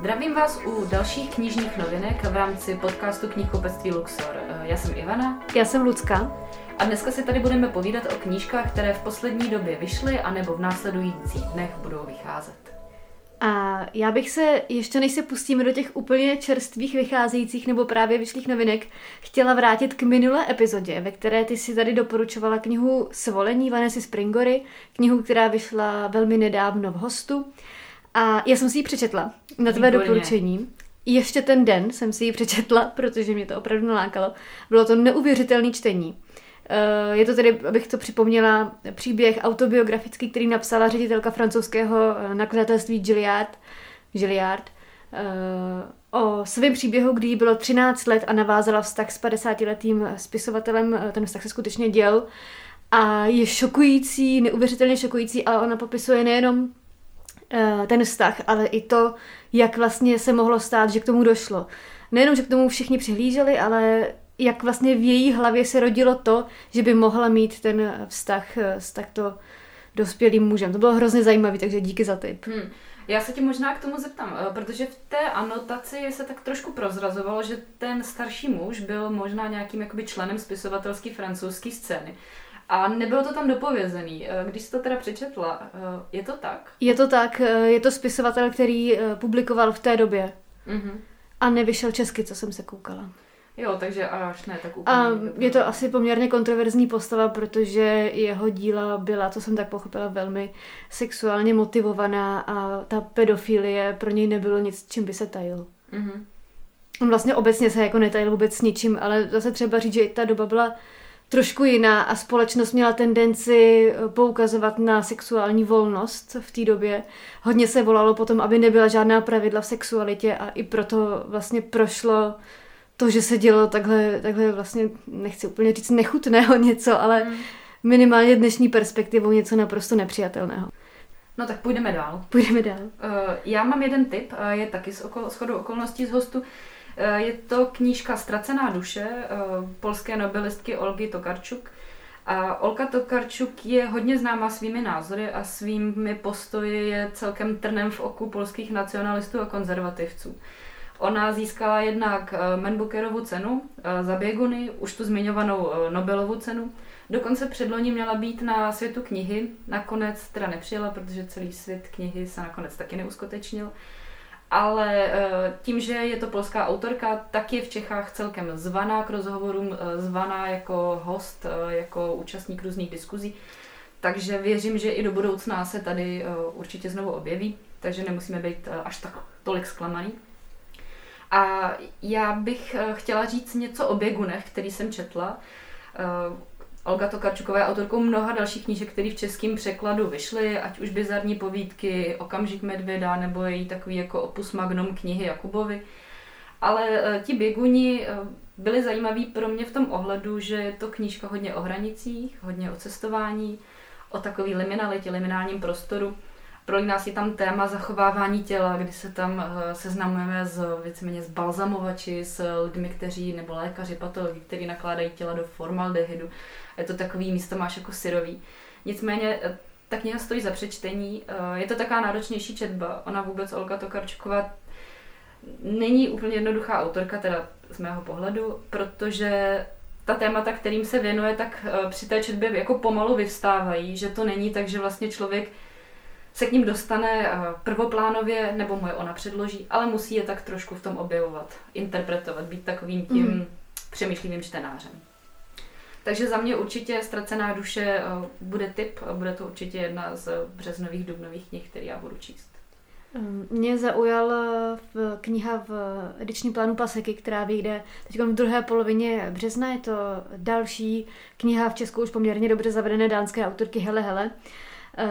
Zdravím vás u dalších knižních novinek v rámci podcastu knihkupectví Luxor. Já jsem Ivana. Já jsem Lucka. A dneska si tady budeme povídat o knížkách, které v poslední době vyšly a nebo v následujících dnech budou vycházet. A já bych se, ještě než se pustíme do těch úplně čerstvých vycházejících nebo právě vyšlých novinek, chtěla vrátit k minulé epizodě, ve které ty si tady doporučovala knihu Svolení Vanessy Springory, knihu, která vyšla velmi nedávno v hostu. A já jsem si ji přečetla na tvé Výborně. doporučení. Ještě ten den jsem si ji přečetla, protože mě to opravdu nalákalo. Bylo to neuvěřitelné čtení. Eh, Je to tedy, abych to připomněla, příběh autobiografický, který napsala ředitelka francouzského eh, nakladatelství Gilliard, Gilliard eh, o svém příběhu, kdy jí bylo 13 let a navázala vztah s 50-letým spisovatelem. Ten vztah se skutečně děl a je šokující, neuvěřitelně šokující, ale ona popisuje nejenom ten vztah, ale i to, jak vlastně se mohlo stát, že k tomu došlo. Nejenom, že k tomu všichni přihlíželi, ale jak vlastně v její hlavě se rodilo to, že by mohla mít ten vztah eh, s takto dospělým mužem. To bylo hrozně zajímavé, takže díky za tip. Hmm. Já se tě možná k tomu zeptám, eh, protože v té anotaci se tak trošku prozrazovalo, že ten starší muž byl možná nějakým jakoby členem spisovatelské francouzské scény. A nebylo to tam dopovězený. Eh, Když jsi to teda přečetla, eh, je to tak? Je to tak, eh, je to spisovatel, který publikoval v té době Mhm. a nevyšel česky, co jsem se koukala. Jo, takže až ne, tak úplně. A je to asi poměrně kontroverzní postava, protože jeho díla byla, co jsem tak pochopila, velmi sexuálně motivovaná a ta pedofilie pro něj nebylo nic, čím by se tajil. Mhm. On vlastně obecně se jako netajil vůbec s ničím, ale zase třeba říct, že ta doba byla trošku jiná a společnost měla tendenci eh, poukazovat na sexuální volnost v té době. Hodně se volalo potom, aby nebyla žádná pravidla v sexualitě a i proto vlastně prošlo to, že se dělo takhle, takhle vlastně, nechci úplně říct nechutného něco, ale Mm. minimálně dnešní perspektivou něco naprosto nepřijatelného. No tak půjdeme dál. Půjdeme dál. Eh, Já mám jeden tip, eh, je taky z okol, shodou okolností z hostu. Eh, Je to knížka Ztracená duše eh, polské nobelistky Olgy Tokarčuk. A Olga Tokarčuk je hodně známá svými názory a svými postoji je celkem trnem v oku polských nacionalistů a konzervativců. Ona získala jednak eh, Man Bookerovu cenu za Běguny, už tu zmiňovanou Nobelovu cenu. Dokonce předloni měla být na světu knihy, nakonec teda nepřijela, protože celý svět knihy se nakonec taky neuskutečnil. Ale eh, tím, že je to polská autorka, tak je v Čechách celkem zvaná k rozhovorům, eh, zvaná jako host, eh, jako účastník různých diskuzí. Takže věřím, že i do budoucna se tady určitě znovu objeví, takže nemusíme být až tak tolik zklamaný. A já bych chtěla říct něco o běgunech, který jsem četla. Olga Tokarčuková je autorkou mnoha dalších knížek, které v českém překladu vyšly, ať už bizarní povídky, Okamžik medvěda, nebo její takový jako opus magnum knihy Jakubovi. Ale eh, ti běguni eh, byli zajímaví pro mě v tom ohledu, že je to knížka hodně o hranicích, hodně o cestování, o takový liminalitě, liminálním prostoru. Pro nás je tam téma zachovávání těla, kdy se tam eh, seznamujeme s víceméně s balzamovači, s lidmi, kteří, nebo lékaři, patologi, kteří nakládají těla do formaldehydu. Je to takový místo máš jako syrový. Nicméně eh, ta kniha stojí za přečtení. eh, Je to taková náročnější četba. Ona vůbec, Olga Tokarčuková, není úplně jednoduchá autorka, teda z mého pohledu, protože ta témata, kterým se věnuje, tak při té četbě jako pomalu vyvstávají, že to není tak, že vlastně člověk se k ním dostane eh, prvoplánově, nebo mu je ona předloží, ale musí je tak trošku v tom objevovat, interpretovat, být takovým tím Mhm. přemýšlivým čtenářem. Takže za mě určitě Ztracená duše eh, bude tip a bude to určitě jedna z březnových, dubnových knih, které já budu číst. Um, Mě zaujala kniha v edičním plánu Paseky, která vyjde teď v druhé polovině března. Je to další kniha v Česku už poměrně dobře zavedené dánské autorky Hele Hele. Uh,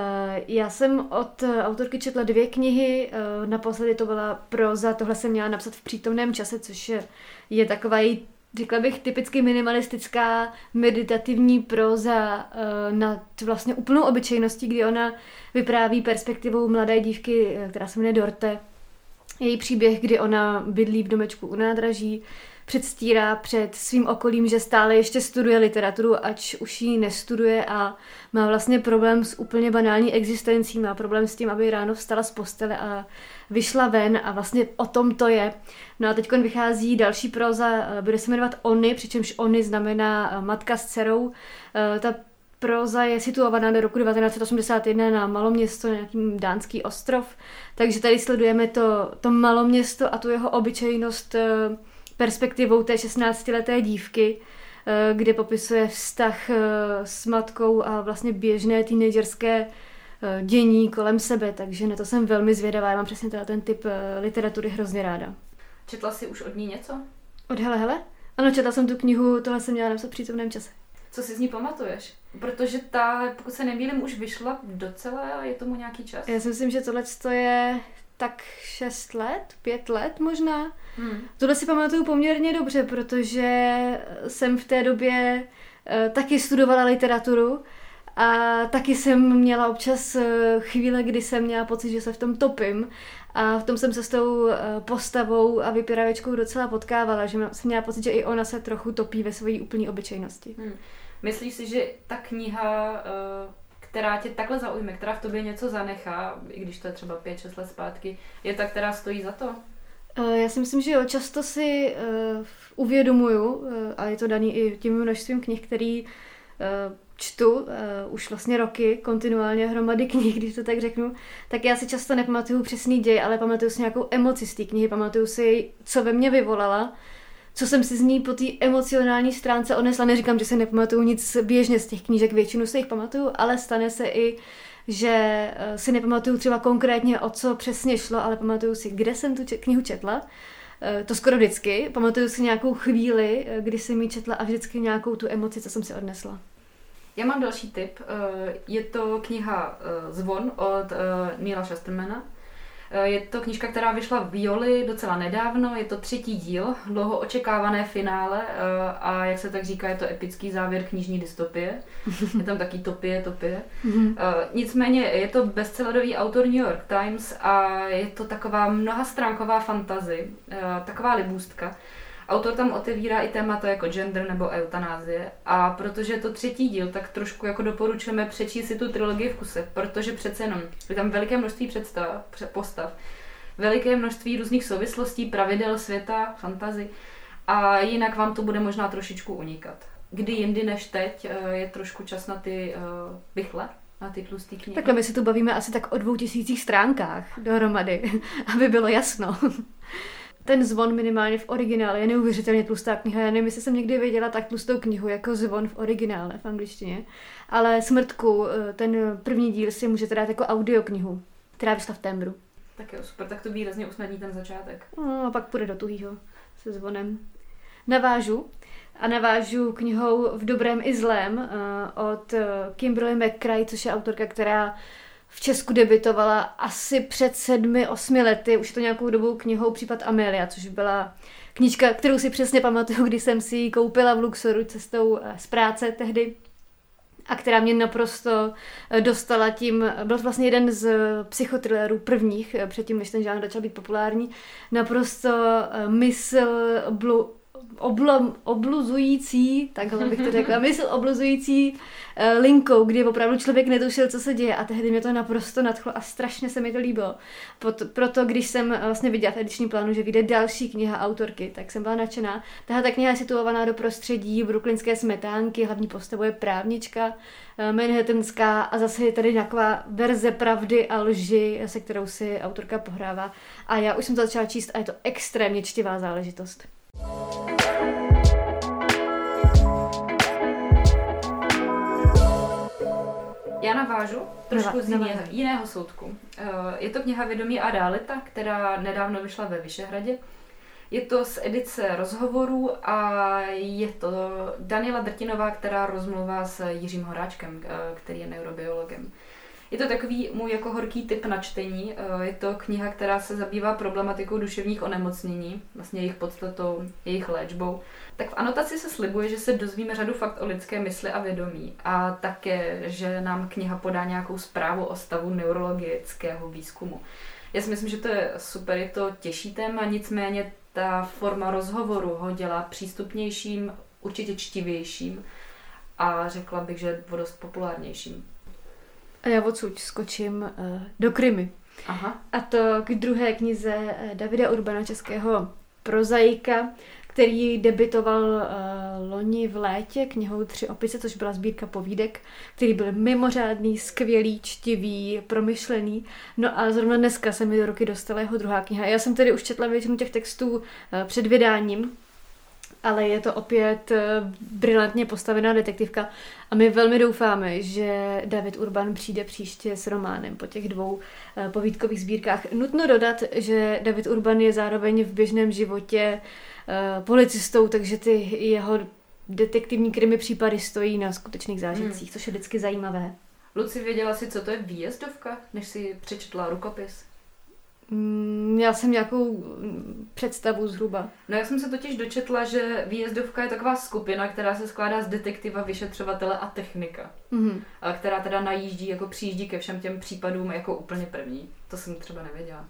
Já jsem od autorky četla dvě knihy, uh, naposledy to byla proza, tohle jsem měla napsat v přítomném čase, což je, je taková její řekla bych, typicky minimalistická meditativní proza uh, nad vlastně úplnou obyčejností, kdy ona vypráví perspektivou mladé dívky, eh, která se jmenuje Dorte. Její příběh, kdy ona bydlí v domečku u nádraží, předstírá před svým okolím, že stále ještě studuje literaturu, ač už ji nestuduje a má vlastně problém s úplně banální existencí, má problém s tím, aby ráno vstala z postele a vyšla ven a vlastně o tom to je. No a teď vychází další proza, eh, bude se jmenovat Ony, přičemž Ony znamená eh, matka s dcerou. Eh, ta proza je situovaná do roku 1981 na maloměsto, nějaký dánský ostrov, takže tady sledujeme to, to maloměsto a tu jeho obyčejnost perspektivou té 16-leté dívky, kde popisuje vztah s matkou a vlastně běžné teenagerské Eh, dění kolem sebe, takže na to jsem velmi zvědavá. Já mám přesně teda ten typ eh, literatury hrozně ráda. Četla jsi už od ní něco? Od Hele Hele? Ano, četla jsem tu knihu, tohle jsem měla napsat v přítomném čase. Co si z ní pamatuješ? Protože ta, pokud se nemýlím, už vyšla docela, je tomu nějaký čas. Já si myslím, že tohle je tak 6 let, 5 let možná. Hmm. Tohle si pamatuju poměrně dobře, protože jsem v té době uh, taky studovala literaturu a taky jsem měla občas eh, chvíle, kdy jsem měla pocit, že se v tom topím. A v tom jsem se s tou eh, postavou a vypěravěčkou docela potkávala, že jsem měla pocit, že i ona se trochu topí ve své úplné obyčejnosti. Hmm. Myslíš si, že ta kniha, eh, která tě takhle zaujme, která v tobě něco zanechá, i když to je třeba 5-6 let zpátky, je ta, která stojí za to? Já si myslím, že jo, často si uh, uvědomuju, uh, a je to daný i tím množstvím knih, který uh, čtu uh, už vlastně roky kontinuálně hromady knih, když to tak řeknu, tak já si často nepamatuju přesný děj, ale pamatuju si nějakou emoci z té knihy, pamatuju si, co ve mně vyvolala, co jsem si z ní po té emocionální stránce odnesla. Neříkám, že se nepamatuju nic běžně z těch knížek, většinu si jich pamatuju, ale stane se i, že eh, si nepamatuju třeba konkrétně, o co přesně šlo, ale pamatuju si, kde jsem tu knihu četla, eh, to skoro vždycky. Pamatuju si nějakou chvíli, kdy jsem ji četla a vždycky nějakou tu emoci, co jsem si odnesla. Já mám další tip. Eh, je to kniha eh, Zvon od eh, Neila Shustermana. Je to knižka, která vyšla v Violi docela nedávno, je to třetí díl, dlouho očekávané finále a jak se tak říká, je to epický závěr knižní dystopie. Je tam taky topie, topie. Nicméně je to bestsellerový autor New York Times a je to taková mnohastránková fantazy, taková libůstka. Autor tam otevírá i témata jako gender nebo eutanázie a protože je to třetí díl, tak trošku jako doporučujeme přečíst si tu trilogii v kuse, protože přece jenom je tam veliké množství představ, postav, veliké množství různých souvislostí, pravidel světa, fantazy a jinak vám to bude možná trošičku unikat. Kdy jindy než teď eh, je trošku čas na ty uh, bychle, na ty tlustý knihy. Takhle my si tu bavíme asi tak o dvou tisících stránkách dohromady, aby bylo jasno ten zvon minimálně v originále je neuvěřitelně tlustá kniha. Já nevím, jestli jsem někdy viděla tak tlustou knihu jako zvon v originále v angličtině. Ale Smrtku, eh, ten první díl si můžete dát jako audioknihu, která vyšla v Tembru. Tak jo, super, tak to výrazně usnadní ten začátek. No, a pak půjde do tuhýho se zvonem. Navážu a navážu knihou V dobrém i zlém uh, od uh, Kimberly McCray, což je autorka, která v Česku debitovala asi před sedmi, osmi lety, už je to nějakou dobou knihou Případ Amelia, což byla knížka, kterou si přesně pamatuju, když jsem si ji koupila v Luxoru cestou eh, z práce tehdy a která mě naprosto eh, dostala tím, byl to vlastně jeden z psychothrillerů prvních, eh, předtím, než ten žánr začal být populární, naprosto mysl blu, oblo, obluzující, takhle bych to řekla, mysl obluzující uh, linkou, kdy opravdu člověk netušil, co se děje a tehdy mě to naprosto nadchlo a strašně se mi to líbilo. Pot, proto, když jsem eh, vlastně viděla v edičním plánu, že vyjde další kniha autorky, tak jsem byla nadšená. Tahle ta kniha je situovaná do prostředí brooklynské smetánky, hlavní postavou je právnička, uh, manhattanská a zase je tady nějaká verze pravdy a lži, se kterou si autorka pohrává. A já už jsem to začala číst a je to extrémně čtivá záležitost. Já navážu trošku z jiného, jiného soudku. Eh, je to kniha Vědomí a realita, která nedávno vyšla ve Vyšehradě. Je to z edice rozhovorů a je to Daniela Drtinová, která rozmluvá s Jiřím Horáčkem, eh, který je neurobiologem. Je to takový můj jako horký typ na čtení. Eh, je to kniha, která se zabývá problematikou duševních onemocnění, vlastně jejich podstatou, jejich léčbou. Tak v anotaci se slibuje, že se dozvíme řadu fakt o lidské mysli a vědomí a také, že nám kniha podá nějakou zprávu o stavu neurologického výzkumu. Já si myslím, že to je super, je to těžší téma, nicméně ta forma rozhovoru ho dělá přístupnějším, určitě čtivějším a řekla bych, že dost populárnějším. A já odsud skočím uh, do Krymy. Aha. A to k druhé knize eh, Davida Urbana, českého prozaika, který debitoval uh, loni v létě knihou Tři opice, což byla sbírka povídek, který byl mimořádný, skvělý, čtivý, promyšlený. No a zrovna dneska se mi do ruky dostala jeho druhá kniha. Já jsem tedy už četla většinu těch textů uh, před vydáním, ale je to opět brilantně postavená detektivka a my velmi doufáme, že David Urban přijde příště s románem po těch dvou povídkových sbírkách. Nutno dodat, že David Urban je zároveň v běžném životě Eh, policistou, takže ty jeho detektivní krimi případy stojí na skutečných zážitcích, hmm. což je vždycky zajímavé. Luci, věděla si, co to je výjezdovka, než si přečetla rukopis? Mm, měla jsem nějakou mm, představu zhruba. No já jsem se totiž dočetla, že výjezdovka je taková skupina, která se skládá z detektiva, vyšetřovatele a technika. Mm-hmm. A která teda najíždí, jako přijíždí ke všem těm případům jako úplně první. To jsem třeba nevěděla.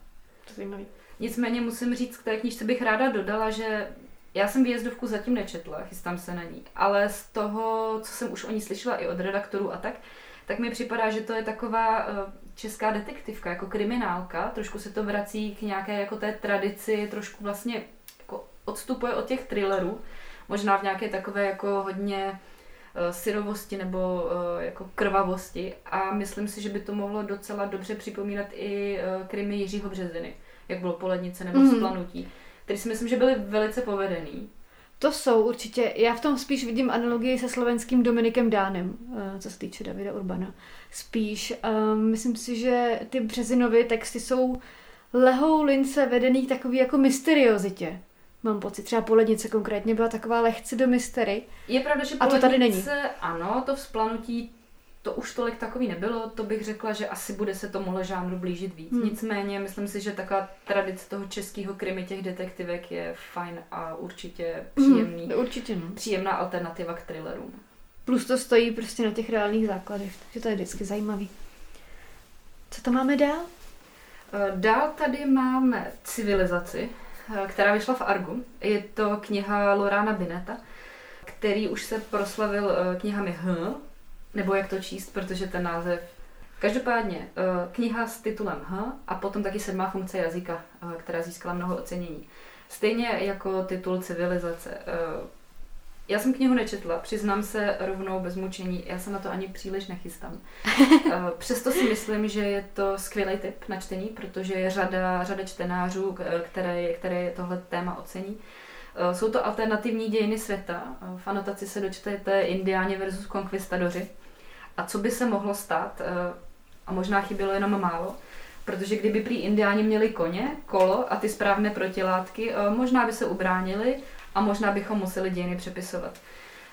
To zajímavý. Nicméně musím říct, k té knižce bych ráda dodala, že já jsem výjezdovku zatím nečetla, chystám se na ní, ale z toho, co jsem už o ní slyšela i od redaktorů a tak, tak mi připadá, že to je taková uh, česká detektivka, jako kriminálka, trošku se to vrací k nějaké jako té tradici, trošku vlastně jako odstupuje od těch thrillerů, možná v nějaké takové jako hodně uh, syrovosti nebo uh, jako krvavosti a myslím si, že by to mohlo docela dobře připomínat i krimi Jiřího Březiny jak bylo Polednice nebo mm. Splanutí, který si myslím, že byly velice povedený. To jsou určitě, já v tom spíš vidím analogii se slovenským Dominikem Dánem, eh, co se týče Davida Urbana. Spíš, um, myslím si, že ty Březinovy texty jsou lehou lince vedený takový jako mysteriozitě. Mám pocit, třeba Polednice konkrétně byla taková lehce do mystery. Je pravda, že a to tady není. ano, to vzplanutí to už tolik takový nebylo, to bych řekla, že asi bude se tomuhle žánru blížit víc. Hmm. Nicméně myslím si, že taková tradice toho českého krimi těch detektivek je fajn a určitě hmm, příjemný. Hmm, určitě no. Příjemná alternativa k thrillerům. Plus to stojí prostě na těch reálných základech, takže to je vždycky zajímavý. Co to máme dál? Eh, dál tady máme Civilizaci, eh, která vyšla v Argu. Je to kniha Lorana Bineta, který už se proslavil eh, knihami H, nebo jak to číst, protože ten název Každopádně, eh, kniha s titulem H a potom taky sedmá funkce jazyka, eh, která získala mnoho ocenění. Stejně jako titul Civilizace. Eh, já jsem knihu nečetla, přiznám se rovnou bez mučení, já se na to ani příliš nechystám. Přesto si myslím, že je to skvělý tip na čtení, protože je řada, řada čtenářů, které, které tohle téma ocení. Jsou to alternativní dějiny světa. V anotaci se dočtete Indiáni versus konkvistadoři a co by se mohlo stát, eh, a možná chybělo jenom málo, protože kdyby prý indiáni měli koně, kolo a ty správné protilátky, eh, možná by se ubránili a možná bychom museli dějiny přepisovat.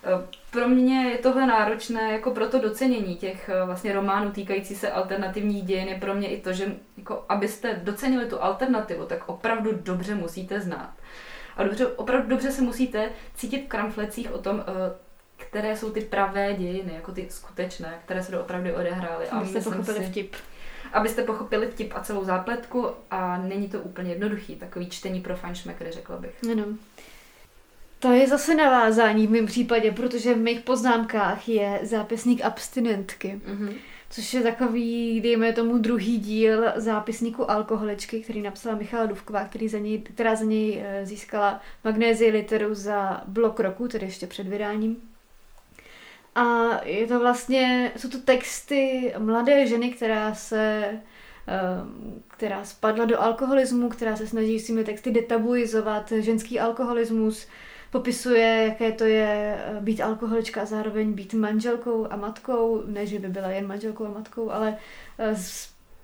Eh, pro mě je tohle náročné jako pro to docenění těch vlastně románů týkající se alternativních dějin je pro mě i to, že jako, abyste docenili tu alternativu, tak opravdu dobře musíte znát. A dobře, opravdu dobře se musíte cítit v kramflecích o tom, které jsou ty pravé dějiny, jako ty skutečné, které se opravdu odehrály. Abyste pochopili si, vtip. Abyste pochopili vtip a celou zápletku a není to úplně jednoduchý, takový čtení pro fanšmekry, řekla bych. Ano. To je zase navázání v mém případě, protože v mých poznámkách je zápisník abstinentky. Mm-hmm. Což je takový, dejme tomu, druhý díl zápisníku alkoholičky, který napsala Michala Duvková, který za něj, která za něj eh, získala magnézii literu za blok roku, tedy ještě před vydáním. A je to vlastně, jsou to texty mladé ženy, která se ehm, která spadla do alkoholismu, která se snaží svými texty detabuizovat ženský alkoholismus, popisuje, jaké to je eh, být alkoholička a zároveň být manželkou a matkou, ne, že by byla jen manželkou a matkou, ale eh,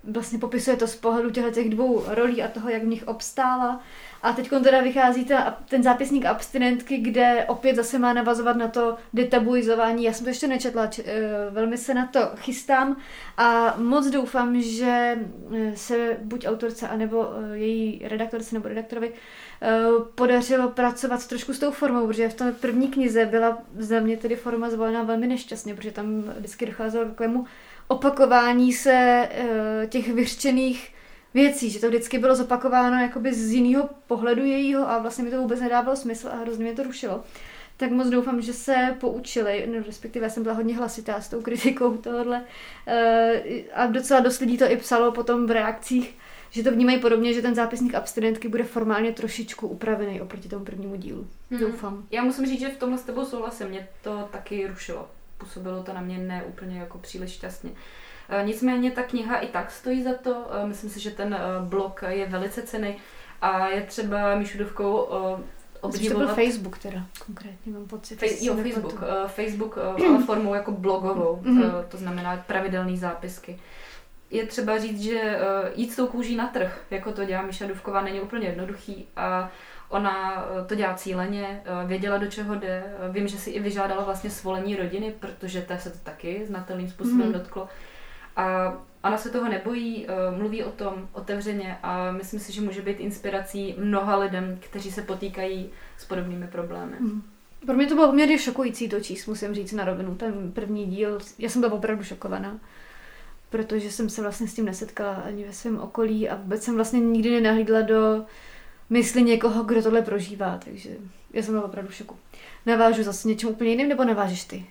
vlastně popisuje to z pohledu těch dvou rolí a toho, jak v nich obstála. A teď teda vychází ta, ten zápisník abstinentky, kde opět zase má navazovat na to detabuizování. Já jsem to ještě nečetla, č, eh, velmi se na to chystám a moc doufám, že eh, se buď autorce, anebo eh, její redaktorce nebo redaktorovi podařilo pracovat trošku s tou formou, protože v té první knize byla za mě tedy forma zvolená velmi nešťastně, protože tam vždycky docházelo k takovému opakování se těch vyřčených věcí, že to vždycky bylo zopakováno jakoby z jiného pohledu jejího a vlastně mi to vůbec nedávalo smysl a hrozně mě to rušilo. Tak moc doufám, že se poučili, no, respektive já jsem byla hodně hlasitá s tou kritikou tohohle eh, a docela dost lidí to i psalo potom v reakcích, že to vnímají podobně, že ten zápisník abstinentky bude formálně trošičku upravený oproti tomu prvnímu dílu. Hmm. Doufám. Já musím říct, že v tomhle s tebou souhlasím, mě to taky rušilo. Působilo to na mě ne úplně jako příliš šťastně. Eh, nicméně ta kniha i tak stojí za to. Eh, myslím si, že ten eh, blog je velice cený a je třeba Míšudovkou obdivovat. to byl Facebook teda konkrétně, mám pocit. Face, jo, Facebook. Uh, Facebook, uh, ale formou jako blogovou, uh, to znamená pravidelné zápisky. Je třeba říct, že uh, jít s tou kůží na trh, jako to dělá Míša Duvková, není úplně jednoduchý a Ona to dělá cíleně, věděla, do čeho jde. Vím, že si i vyžádala vlastně svolení rodiny, protože ta se to taky znatelným způsobem mm. dotklo. A ona se toho nebojí, eh, mluví o tom otevřeně a myslím si, že může být inspirací mnoha lidem, kteří se potýkají s podobnými problémy. Mm. Pro mě to bylo poměrně šokující to číst, musím říct na rovinu. Ten první díl, já jsem byla opravdu šokovaná, protože jsem se vlastně s tím nesetkala ani ve svém okolí a vůbec jsem vlastně nikdy nenahlídla do mysli někoho, kdo tohle prožívá, takže já jsem byla opravdu v šoku. Navážu zase něčím úplně jiným, nebo navážeš ty?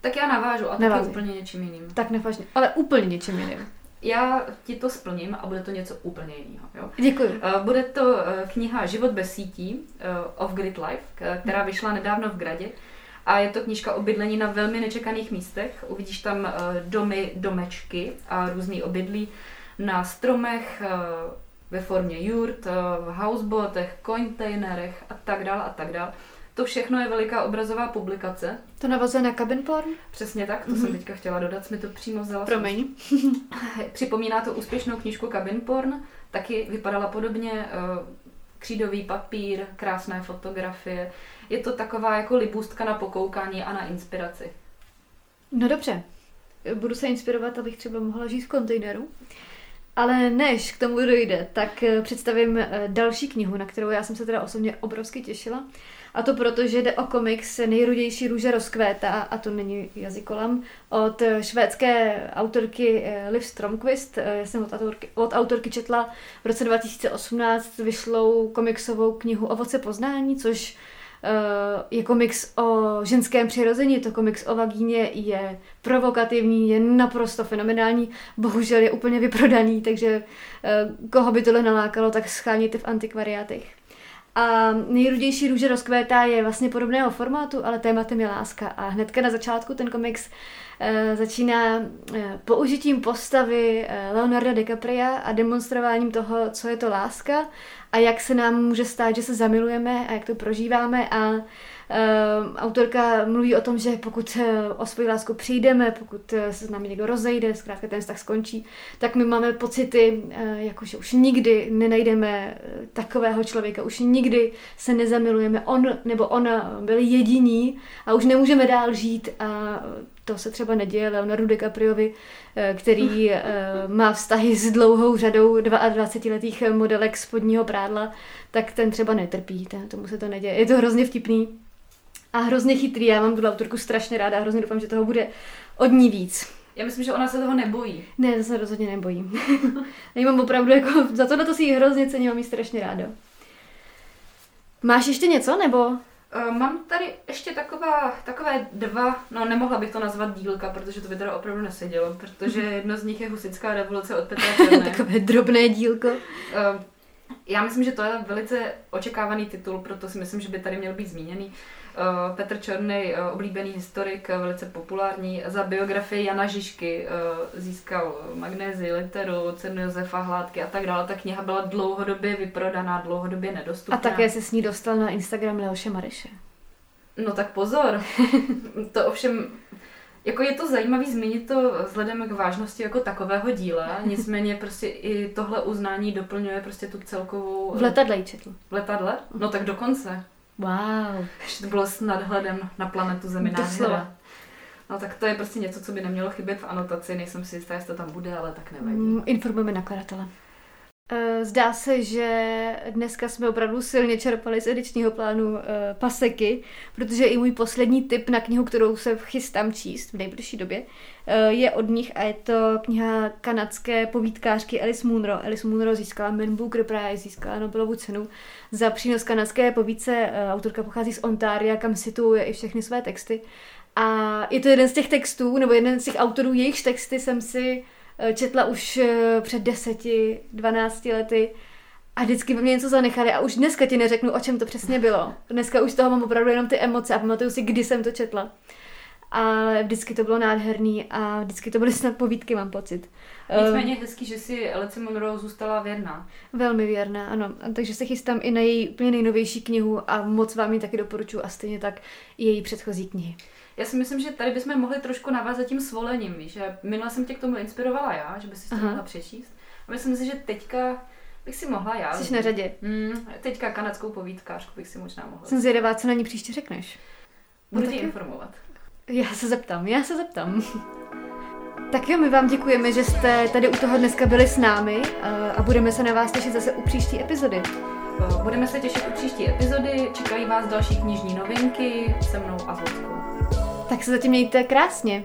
Tak já navážu a taky úplně něčím jiným. Tak nevážně, ale úplně něčím jiným. Já ti to splním a bude to něco úplně jiného. Jo? Děkuji. Uh, bude to uh, kniha Život bez sítí, uh, Off-Grid Life, která vyšla nedávno v Gradě. A je to knižka o bydlení na velmi nečekaných místech. Uvidíš tam domy, domečky a různý obydlí na stromech, ve formě jurt, v houseboatech, kontejnerech a tak dále a tak dále. To všechno je veliká obrazová publikace. To navazuje na cabin porn? Přesně tak, to mm-hmm. jsem mhm. teďka chtěla dodat, jsme to přímo vzala. Promiň. Připomíná to úspěšnou knížku Cabin porn, taky vypadala podobně, eh, křídový papír, krásné fotografie. Je to taková jako libůstka na pokoukání a na inspiraci. No dobře, budu se inspirovat, abych třeba mohla žít v kontejneru. Ale než k tomu dojde, tak eh, představím eh, další knihu, na kterou já jsem se teda osobně obrovsky těšila. A to proto, že jde o komiks Nejrudější růže rozkvétá, a to není jazykolam, od švédské autorky eh, Liv Stromquist. Já jsem od autorky, od autorky četla v roce 2018 vyšlou komiksovou knihu Ovoce poznání, což je komiks o ženském přirození, to komiks o vagíně je provokativní, je naprosto fenomenální, bohužel je úplně vyprodaný, takže eh, koho by tohle nalákalo, tak scháníte v antikvariátech. A nejrudější růže rozkvétá je vlastně podobného formátu, ale tématem je láska. A hnedka na začátku ten komiks začíná e, použitím postavy e, Leonarda DiCapria a demonstrováním toho, co je to láska a jak se nám může stát, že se zamilujeme a jak to prožíváme a autorka mluví o tom, že pokud o svoji lásku přijdeme, pokud se s námi někdo rozejde, zkrátka ten vztah skončí, tak my máme pocity, jako že už nikdy nenajdeme takového člověka, už nikdy se nezamilujeme. On nebo ona byli jediní a už nemůžeme dál žít a to se třeba neděje Leonardo DiCapriovi, který má vztahy s dlouhou řadou 22-letých modelek spodního prádla, tak ten třeba netrpí, tomu se to neděje. Je to hrozně vtipný a hrozně chytrý. Já mám tu autorku strašně ráda a hrozně doufám, že toho bude od ní víc. Já myslím, že ona se toho nebojí. Ne, to se rozhodně nebojí. Já mám opravdu jako, za to na to si ji hrozně cením, mám ji strašně ráda. Máš ještě něco, nebo? Uh, mám tady ještě taková, takové dva, no nemohla bych to nazvat dílka, protože to by teda opravdu nesedělo, protože jedno z nich je Husická revoluce od Petra Černé. Takové drobné dílko. Uh, já myslím, že to je velice očekávaný titul, proto si myslím, že by tady měl být zmíněný. Uh, Petr Černý, uh, oblíbený historik, uh, velice populární, za biografii Jana Žižky získal magnézi, literu, cenu Josefa Hládky a tak dále. Ta kniha byla dlouhodobě vyprodaná, dlouhodobě nedostupná. A také se s ní dostal na Instagram Leoše Mareše. No tak pozor. to ovšem jako je to zajímavé zmínit to vzhledem k vážnosti jako takového díla, nicméně prostě i tohle uznání doplňuje prostě tu celkovou... V letadle četl. V letadle? No tak dokonce. Wow. Ještě to bylo s nadhledem na planetu Zemi nádhera. No tak to je prostě něco, co by nemělo chybět v anotaci, nejsem si jistá, jestli to tam bude, ale tak nevadí. Mm, informujeme nakladatele. Eh, zdá se, že dneska jsme opravdu silně čerpali z edičního plánu eh, Paseky, protože i můj poslední tip na knihu, kterou se chystám číst v nejbližší době, eh, je od nich a je to kniha kanadské povídkářky Alice Munro. Alice Munro získala Man Booker Prize, získala Nobelovu cenu za přínos kanadské povídce. Autorka pochází z Ontaria, kam situuje i všechny své texty. A je to jeden z těch textů, nebo jeden z těch autorů, jejichž texty jsem si četla už eh, před deseti, dvanácti lety a vždycky by mě něco zanechali a už dneska ti neřeknu, o čem to přesně bylo. Dneska už z toho mám opravdu jenom ty emoce a pamatuju si, kdy jsem to četla. Ale vždycky to bylo nádherný a vždycky to byly snad povídky, mám pocit. Nicméně hezký, že si Alice Monroe zůstala věrná. Velmi věrná, ano. Takže se chystám i na její úplně nejnovější knihu a moc vám ji taky doporučuji a stejně tak i její předchozí knihy. Já si myslím, že tady bychom mohli trošku navázat tím svolením, víš, že minule jsem tě k tomu inspirovala já, že by si to mohla přečíst. A myslím si, že teďka bych si mohla já. Jsi na řadě. Mm, teďka kanadskou povídkářku bych si možná mohla. Jsem zvědavá, co na ní příště řekneš. Budu no tě informovat. Já se zeptám, já se zeptám. Tak jo, my vám děkujeme, že jste tady u toho dneska byli s námi a budeme se na vás těšit zase u příští epizody. Budeme se těšit u příští epizody, čekají vás další knižní novinky se mnou a s. Tak se zatím mějte krásně.